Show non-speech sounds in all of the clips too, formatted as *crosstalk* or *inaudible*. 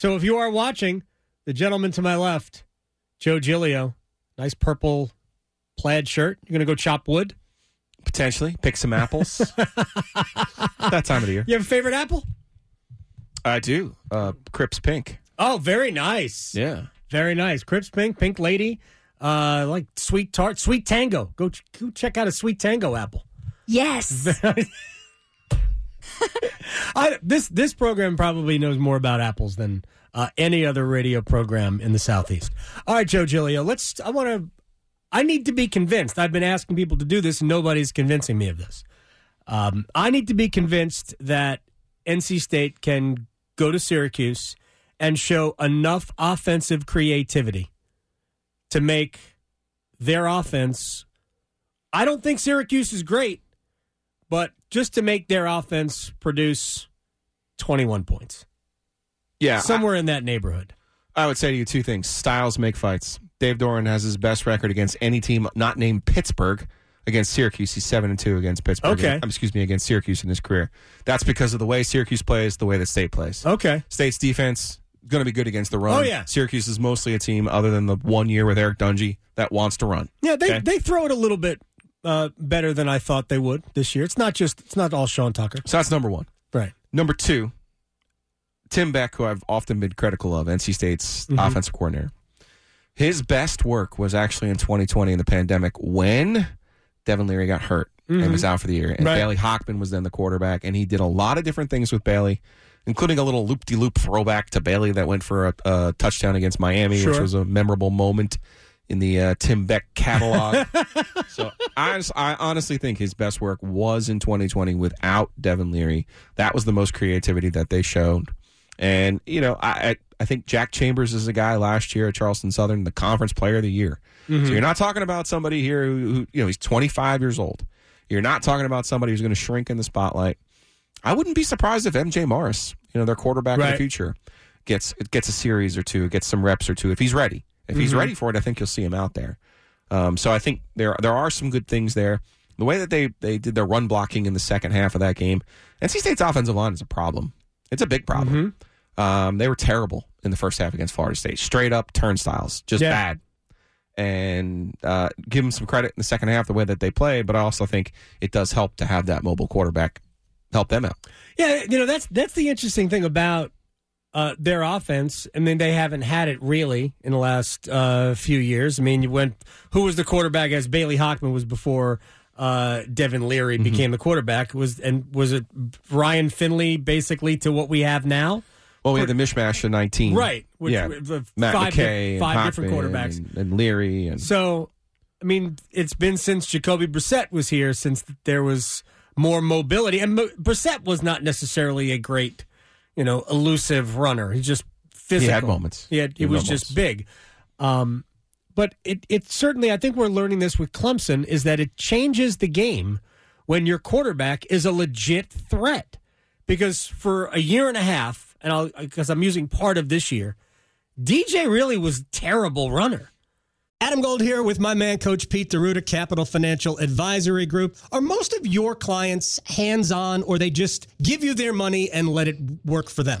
So if you are watching, the gentleman to my left, Joe Giglio, nice purple plaid shirt. You're going to go chop wood? Potentially. Pick some apples. *laughs* that time of the year. You have a favorite apple? I do. Uh, Cripps Pink. Oh, very nice. Yeah. Very nice. Cripps Pink, Pink Lady, uh, like Sweet Tart, Sweet Tango. Go, ch- go check out a Sweet Tango apple. Yes. *laughs* I, this this program probably knows more about apples than uh, any other radio program in the southeast. All right, Joe Giglio, let's. I want to. I need to be convinced. I've been asking people to do this, and nobody's convincing me of this. Um, I need to be convinced that NC State can go to Syracuse and show enough offensive creativity to make their offense. I don't think Syracuse is great, but just to make their offense produce 21 points. Yeah. Somewhere in that neighborhood. I would say to you two things. Styles make fights. Dave Doeren has his best record against any team not named Pittsburgh. Against Syracuse, he's seven and two against Pittsburgh. Okay. Excuse me, against Syracuse in his career. That's because of the way Syracuse plays, the way that State plays. Okay. State's defense going to be good against the run. Oh, yeah. Syracuse is mostly a team, other than the one year with Eric Dungey, that wants to run. Yeah, they Okay? they throw it a little bit uh, better than I thought they would this year. It's not just it's not all Sean Tucker. So that's number one. Right. Number two, Tim Beck, who I've often been critical of, NC State's Mm-hmm. offensive coordinator. His best work was actually in 2020 in the pandemic when Devin Leary got hurt and was out for the year. And Mm-hmm. Right. Bailey Hockman was then the quarterback, and he did a lot of different things with Bailey, including a little loop de loop throwback to Bailey that went for a, a touchdown against Miami, which was a memorable moment in the uh, Tim Beck catalog. *laughs* so I, I honestly think his best work was in 2020 without Devin Leary. That was the most creativity that they showed. And, you know, I, I, think Jack Chambers is a guy last year at Charleston Southern, the conference player of the year. So you're not talking about somebody here who, who, you know, he's 25 years old. You're not talking about somebody who's going to shrink in the spotlight. I wouldn't be surprised if MJ Morris, you know, their quarterback of Right. the future, gets gets a series or two, gets some reps or two if he's ready. If he's ready for it, I think you'll see him out there. Um, so I think there there are some good things there. The way that they they did their run blocking in the second half of that game, NC State's offensive line is a problem. It's a big problem. Um, they were terrible in the first half against Florida State, straight up turnstiles, just Yeah. bad. And uh, give them some credit in the second half the way that they played, but I also think it does help to have that mobile quarterback help them out. Yeah, you know that's that's the interesting thing about uh, their offense. I mean, they haven't had it really in the last uh, few years. I mean, you went who was the quarterback as Bailey Hockman was before uh, Devin Leary became the quarterback. Was and was it Ryan Finley basically to what we have now? Well, we had the mishmash of 19. Right, which- yeah. with Matt five McKay di- and five different quarterbacks. And, and Leary. And So, I mean, it's been since Jacoby Brissett was here since there was more mobility, and Mo- Brissett was not necessarily a great, you know, elusive runner. He's just physical. moments. He had, he He had was moments. just big. Um, but it it certainly, I think we're learning this with Clemson is that it changes the game when your quarterback is a legit threat. Because for a year and a half, and I'll because I'm using part of this year, DJ really was terrible runner. Adam Gold here with my man, Coach Pete DeRuta, Capital Financial Advisory Group. Are most of your clients hands on or they just give you their money and let it work for them?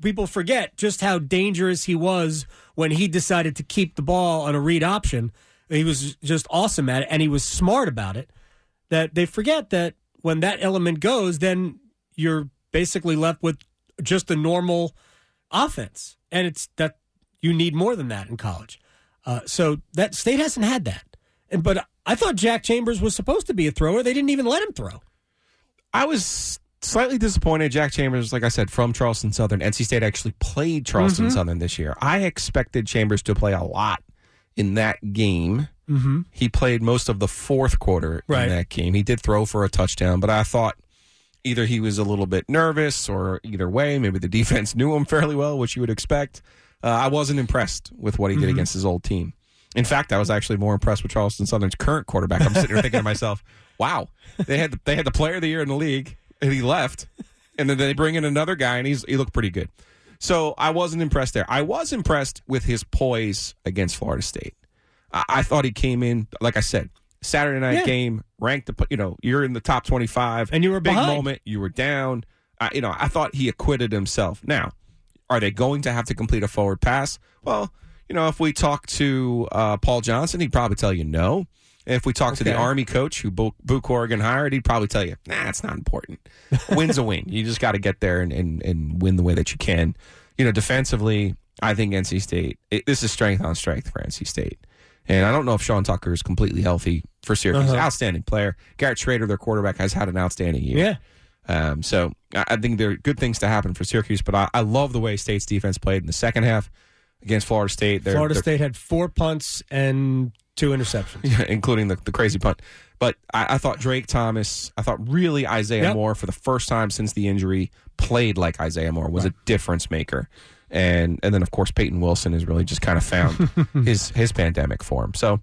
People forget just how dangerous he was when he decided to keep the ball on a read option. He was just awesome at it, and he was smart about it. That they forget that when that element goes, then you're basically left with just a normal offense, and it's that you need more than that in college. Uh, so that state hasn't had that. And but I thought Jack Chambers was supposed to be a thrower. They didn't even let him throw. I was slightly disappointed. Jack Chambers, like I said, from Charleston Southern. NC State actually played Charleston Mm-hmm. Southern this year. I expected Chambers to play a lot in that game. Mm-hmm. He played most of the fourth quarter Right. in that game. He did throw for a touchdown, but I thought either he was a little bit nervous or either way, maybe the *laughs* defense knew him fairly well, which you would expect. Uh, I wasn't impressed with what he did against his old team. In fact, I was actually more impressed with Charleston Southern's current quarterback. I'm sitting here thinking to myself, *laughs* "Wow, they had the, they had the player of the year in the league, and he left, and then they bring in another guy, and he's he looked pretty good." So I wasn't impressed there. I was impressed with his poise against Florida State. I, I thought he came in, like I said, Saturday night Yeah. game, ranked. The, you know, you're in the top 25, And you were a big behind. moment. You were down. I, you know, I thought he acquitted himself. Now, are they going to have to complete a forward pass? Well, you know, if we talk to uh, Paul Johnson, he'd probably tell you no. If we talk to the Army coach who Bo- Boo Corrigan hired, he'd probably tell you, nah, it's not important. Win's a win. You just got to get there and, and, and win the way that you can. You know, defensively, I think NC State, it, this is strength on strength for NC State. And I don't know if Sean Tucker is completely healthy for Syracuse. Uh-huh. Outstanding player. Garrett Shrader, their quarterback, has had an outstanding year. Yeah. Um, so I, I think there are good things to happen for Syracuse, but I, I love the way State's defense played in the second half against Florida State. They're- Florida they're- State had four punts and two interceptions. *laughs* including the, the crazy punt. But I, I thought Drake Thomas, I thought really Isaiah Yep. Moore for the first time since the injury played like Isaiah Moore was a difference maker. And and then of course Peyton Wilson has really just kind of found *laughs* his his pandemic form. So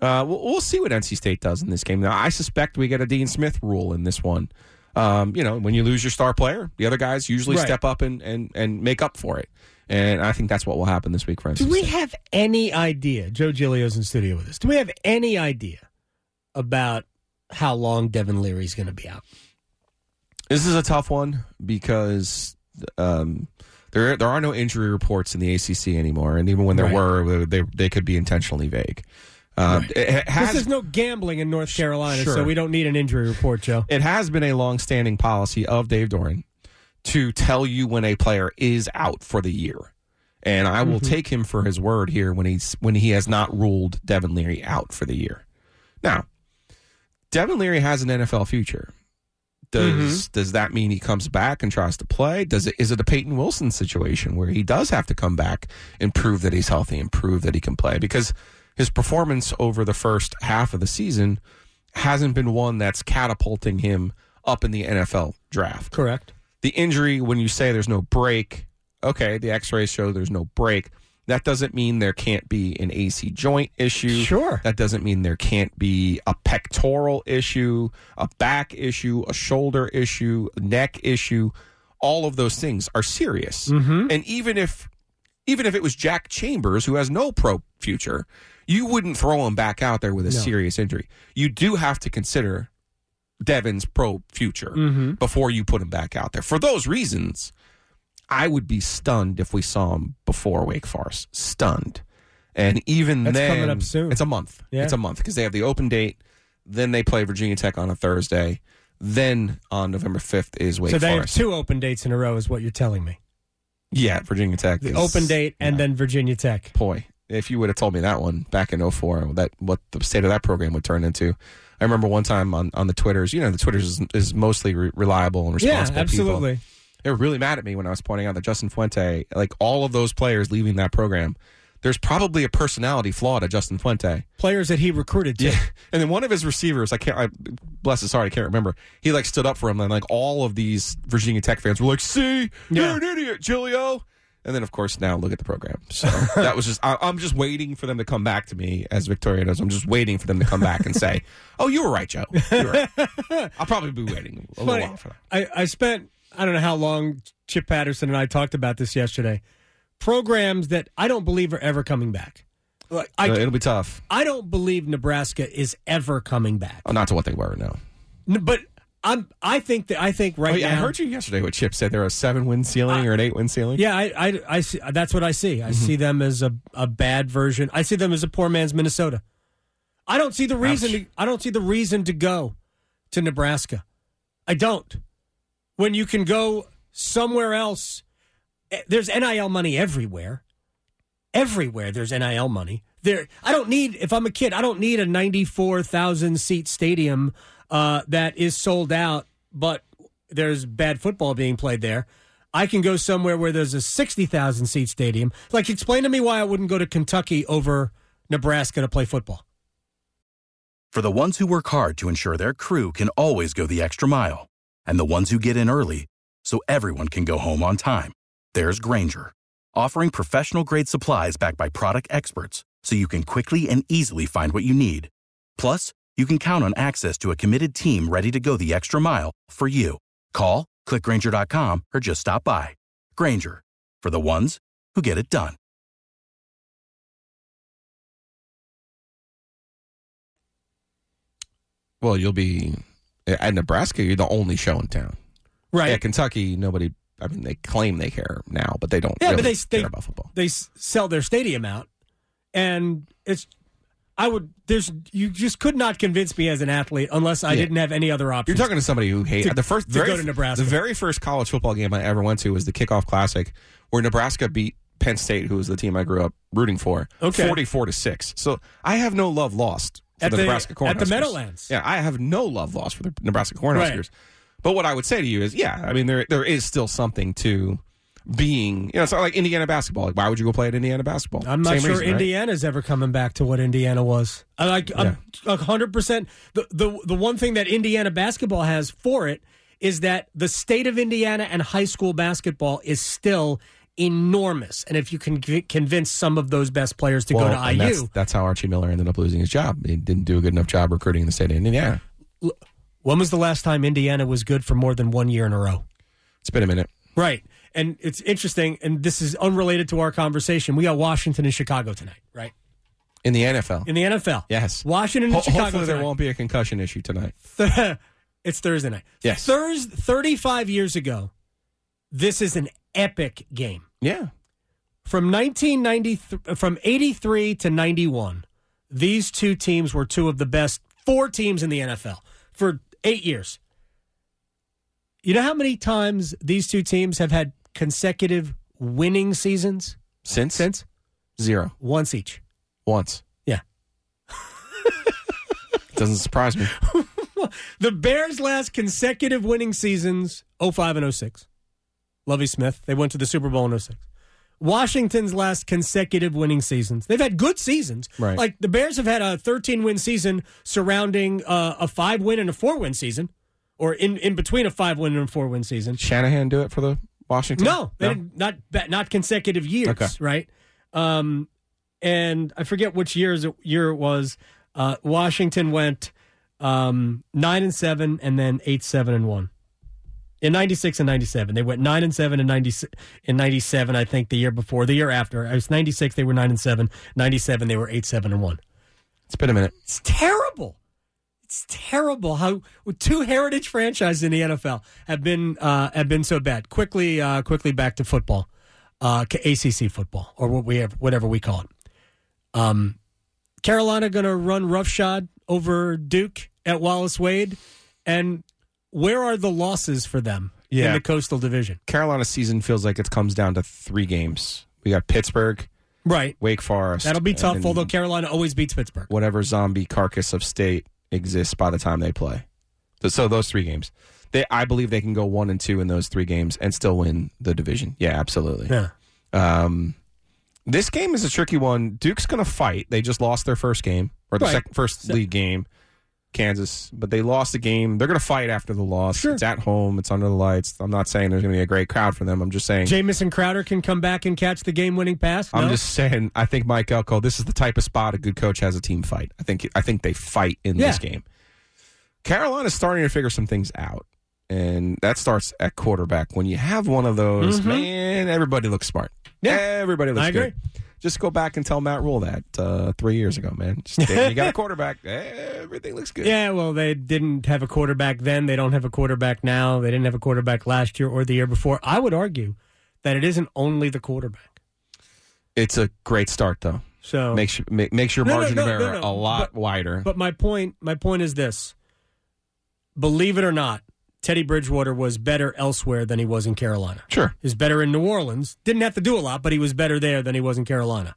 uh, we'll, we'll see what NC State does in this game. Now I suspect we get a Dean Smith rule in this one. Um, you know, when you lose your star player, the other guys usually Right. step up and, and, and make up for it. And I think that's what will happen this week NC Do we have any idea? Joe Giglio's in studio with us. Do we have any idea about how long Devin Leary's going to be out? This is a tough one because um, there there are no injury reports in the ACC anymore, and even when there Right. were, they they could be intentionally vague. Um, it Because has no gambling in North Carolina, so we don't need an injury report, Joe. it has been a long-standing policy of Dave Doeren to tell you when a player is out for the year, and I will mm-hmm. take him for his word here when he's when he has not ruled Devin Leary out for the year. Now, Devin Leary has an NFL future. Does mm-hmm. does that mean he comes back and tries to play? Does it is it a Peyton Wilson situation where he does have to come back and prove that he's healthy and prove that he can play? Because his performance over the first half of the season hasn't been one that's catapulting him up in the NFL draft. Correct. The injury, when you say there's no break, okay, the X-rays show there's no break. That doesn't mean there can't be an AC joint issue. Sure. That doesn't mean there can't be a pectoral issue, a back issue, a shoulder issue, neck issue. All of those things are serious. Mm-hmm. And even if even if it was Jack Chambers who has no pro future, you wouldn't throw him back out there with a No. serious injury. You do have to consider Devin's pro future Mm-hmm. before you put him back out there. For those reasons, I would be stunned if we saw him before Wake Forest. Stunned. And even That's then, coming up soon. It's a month. Yeah. It's a month because they have the open date. Then they play Virginia Tech on a Thursday. Then on November fifth is Wake Forest. so they have two open dates in a row, is what you're telling me. yeah, Virginia Tech. The is- open date and yeah. then Virginia Tech. boy, if you would have told me that one back in 04, that what the state of that program would turn into. I remember one time on, on the Twitters, you know, the Twitters is, is mostly re- reliable and Yeah, responsible people. absolutely. They were really mad at me when I was pointing out that Justin Fuente, like all of those players leaving that program, there's probably a personality flaw to Justin Fuente. Players that he recruited to. Yeah, and then one of his receivers, I can't, I, bless his heart, I can't remember. He like stood up for him, and like all of these Virginia Tech fans were like, "See, Yeah. you're an idiot, Giglio." And then, of course, now look at the program. So *laughs* that was just, I, I'm just waiting for them to come back to me as Victoria knows. I'm just waiting for them to come back and say, *laughs* "Oh, you were right, Joe. You were right." *laughs* I'll probably be waiting a little while for that. I, I spent I don't know how long Chip Patterson and I talked about this yesterday. Programs that I don't believe are ever coming back. Like, I, Uh, it'll be tough. I don't believe Nebraska is ever coming back. Oh, not to what they were. No. N- But I'm I think that I think right Oh, yeah, I heard you yesterday. What Chip said they're a seven win ceiling or an eight win ceiling. Yeah, I, I, I see, that's what I see. I Mm-hmm. see them as a, a bad version. I see them as a poor man's Minnesota. I don't see the reason. Ouch. To, I don't see the reason to go to Nebraska. I don't. When you can go somewhere else, eh, there's NIL money everywhere. everywhere there's NIL money. There, I don't need. If I'm a kid, I don't need a 94,000 seat stadium uh, that is sold out, but there's bad football being played there. I can go somewhere where there's a 60,000 seat stadium. Like, explain to me why I wouldn't go to Kentucky over Nebraska to play football. For the ones who work hard to ensure their crew can always go the extra mile, and the ones who get in early so everyone can go home on time, there's Grainger, offering professional grade supplies backed by product experts so you can quickly and easily find what you need. Plus, you can count on access to a committed team ready to go the extra mile for you. Call, clickgrainger.com, or just stop by. Grainger, for the ones who get it done. Well, you'll be at Nebraska. You're the only show in town. Right. At Kentucky, nobody. I mean, they claim they care now, but they don't. Yeah, really but they care they, about football. they sell their stadium out, and it's. I would. There's. You just could not convince me as an athlete unless I Yeah. didn't have any other option. You're talking to somebody who hated To- the first to very, go to Nebraska. The very first college football game I ever went to was the Kickoff Classic, where Nebraska beat Penn State, who was the team I grew up rooting for, Okay. forty-four to six. So I have no love lost for At the, the- Nebraska Cornhuskers. at the Meadowlands. Yeah, I have no love lost for the Nebraska Cornhuskers. Right. But what I would say to you is, yeah, I mean, there there is still something to being, you know, it's not like Indiana basketball. Like, why would you go play at Indiana basketball? I'm not Same sure reason, right? Indiana's ever coming back to what Indiana was. I like I'm hundred percent. The the the one thing that Indiana basketball has for it is that the state of Indiana and high school basketball is still enormous. And if you can convince some of those best players to Well, go to IU, That's, that's how Archie Miller ended up losing his job. He didn't do a good enough job recruiting in the state of Indiana. when was the last time Indiana was good for more than one year in a row? It's been a minute. Right. And it's interesting, and this is unrelated to our conversation. We got Washington and Chicago tonight, right? In the NFL. In the NFL. yes. Washington and Ho- Chicago. hopefully there tonight. won't be a concussion issue tonight. *laughs* it's Thursday night. Yes. Thurs 35 years ago, this is an epic game. Yeah. From 1993 from 83 to 91, these two teams were two of the best four teams in the NFL for 8 years. You know how many times these two teams have had consecutive winning seasons Since? since? Zero. Once each. Once. Yeah. *laughs* Doesn't surprise me. *laughs* The Bears' last consecutive winning seasons 05 and 06. Lovie Smith, they went to the Super Bowl in 06. Washington's last consecutive winning seasons. They've had good seasons. Right. Like the Bears have had a 13 win season surrounding uh, a five win and a four win season, or in, in between a five win and a four win season. Shanahan do it for the Washington? No, they didn't- not not consecutive years, Okay. right? Um, and I forget which years it, year it was. Uh, Washington went um, nine and seven, and then eight seven and one. In ninety six and ninety seven, they went nine and seven in ninety in ninety seven. I think the year before, the year after, I was ninety six. They were nine and seven. Ninety seven, they were eight seven and one. It's been a minute. It's terrible. It's terrible how two heritage franchises in the NFL have been uh, have been so bad. Quickly, uh, quickly back to football, uh, ACC football, or what we have, whatever we call it. Um, Carolina going to run roughshod over Duke at Wallace Wade, and where are the losses for them in the Coastal Division? Carolina's season feels like it comes down to three games. We got Pittsburgh, Right, Wake Forest. that'll be tough. Although Carolina always beats Pittsburgh. whatever zombie carcass of state exists by the time they play. So, so those three games. They, I believe they can go one and two in those three games and still win the division. Yeah, absolutely. Yeah. Um, this game is a tricky one. Duke's going to fight. They just lost their first game or the Right. second, first league game, Kansas, but they lost the game. They're going to fight after the loss. Sure. It's at home. It's under the lights. I'm not saying there's going to be a great crowd for them. I'm just saying. Jamison Crowder can come back and catch the game-winning pass. I'm just saying. I think Mike Elko. This is the type of spot a good coach has a team fight. I think. I think they fight in this Yeah. game. Carolina's starting to figure some things out, and that starts at quarterback. When you have one of those, man, everybody looks smart. Mm-hmm. Yeah. everybody looks I agree. Just go back and tell Matt Rhule that uh, three years ago, man. Just, you got a quarterback. *laughs* Everything looks good. Yeah, well, they didn't have a quarterback then. They don't have a quarterback now. They didn't have a quarterback last year or the year before. I would argue that it isn't only the quarterback. It's a great start, though. So, Makes you, make, makes your No, no, margin no, of error no, no. a lot But- wider. but my point, my point is this: believe it or not, Teddy Bridgewater was better elsewhere than he was in Carolina. Sure. He was better in New Orleans. Didn't have to do a lot, but he was better there than he was in Carolina.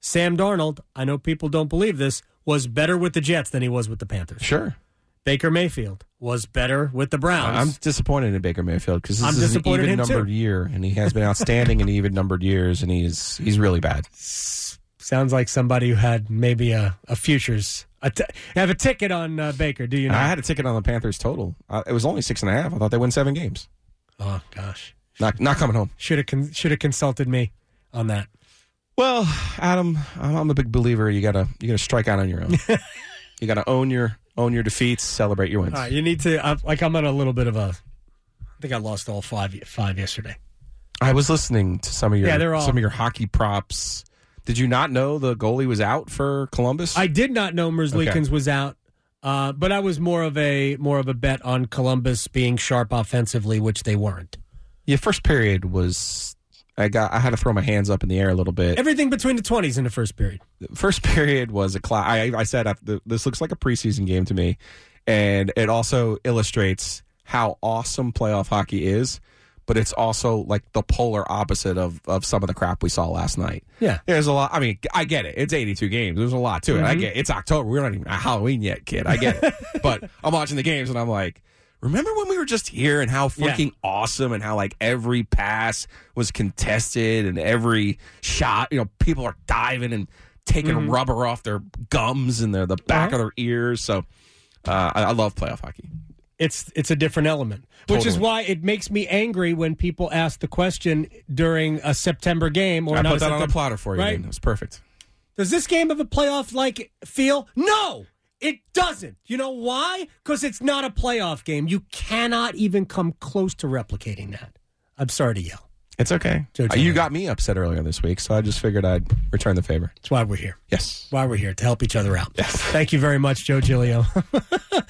Sam Darnold, I know people don't believe this, was better with the Jets than he was with the Panthers. Sure. Baker Mayfield was better with the Browns. I'm disappointed in Baker Mayfield because this I'm is an even him, too. numbered year, and he has been outstanding in even numbered years, and he's he's really bad. Sounds like somebody who had maybe a, a futures. A t- have a ticket on uh, Baker, do you know? I had a ticket on the Panthers total. Uh, it was only six and a half. I thought they win seven games. oh, gosh. Not not coming home. Should have con- should have consulted me on that. Well, Adam, I'm, I'm a big believer. You gotta you gotta strike out on your own. *laughs* you gotta own your own your defeats, celebrate your wins. All right, you need to. Uh, like, I'm on a little bit of a. I think I lost all five five yesterday. I was listening to some of your Yeah, they're all- some of your hockey props. Did you not know the goalie was out for Columbus? I did not know Merzlikins was out, uh, but I was more of a more of a bet on Columbus being sharp offensively, which they weren't. yeah, first period was. I got. I had to throw my hands up in the air a little bit. Everything between the twenties in the first period. first *laughs* period was a class. I, I said this looks like a preseason game to me, and it also illustrates how awesome playoff hockey is. But it's also like the polar opposite of, of some of the crap we saw last night. Yeah. There's a lot. I mean, I get it. It's 82 games. There's a lot to it. I get it. it's October. We're not even at Halloween yet, kid. I get it. *laughs* but I'm watching the games and I'm like, remember when we were just here and how Yeah. freaking awesome and how like every pass was contested and every shot, you know, people are diving and taking rubber off their gums and the, the back Uh-huh. of their ears. So uh, I, I love playoff hockey. It's it's a different element, which is why it makes me angry when people ask the question during a September game or I not put that on a platter for you. Right? It was perfect. Does this game have a playoff like feel? No, it doesn't. You know why? Because it's not a playoff game. You cannot even come close to replicating that. I'm sorry to yell. It's okay. Joe Uh, you got me upset earlier this week, so I just figured I'd return the favor. That's why we're here. Yes. Why we're here to help each other out. Yes. Thank you very much, Joe Giglio. *laughs*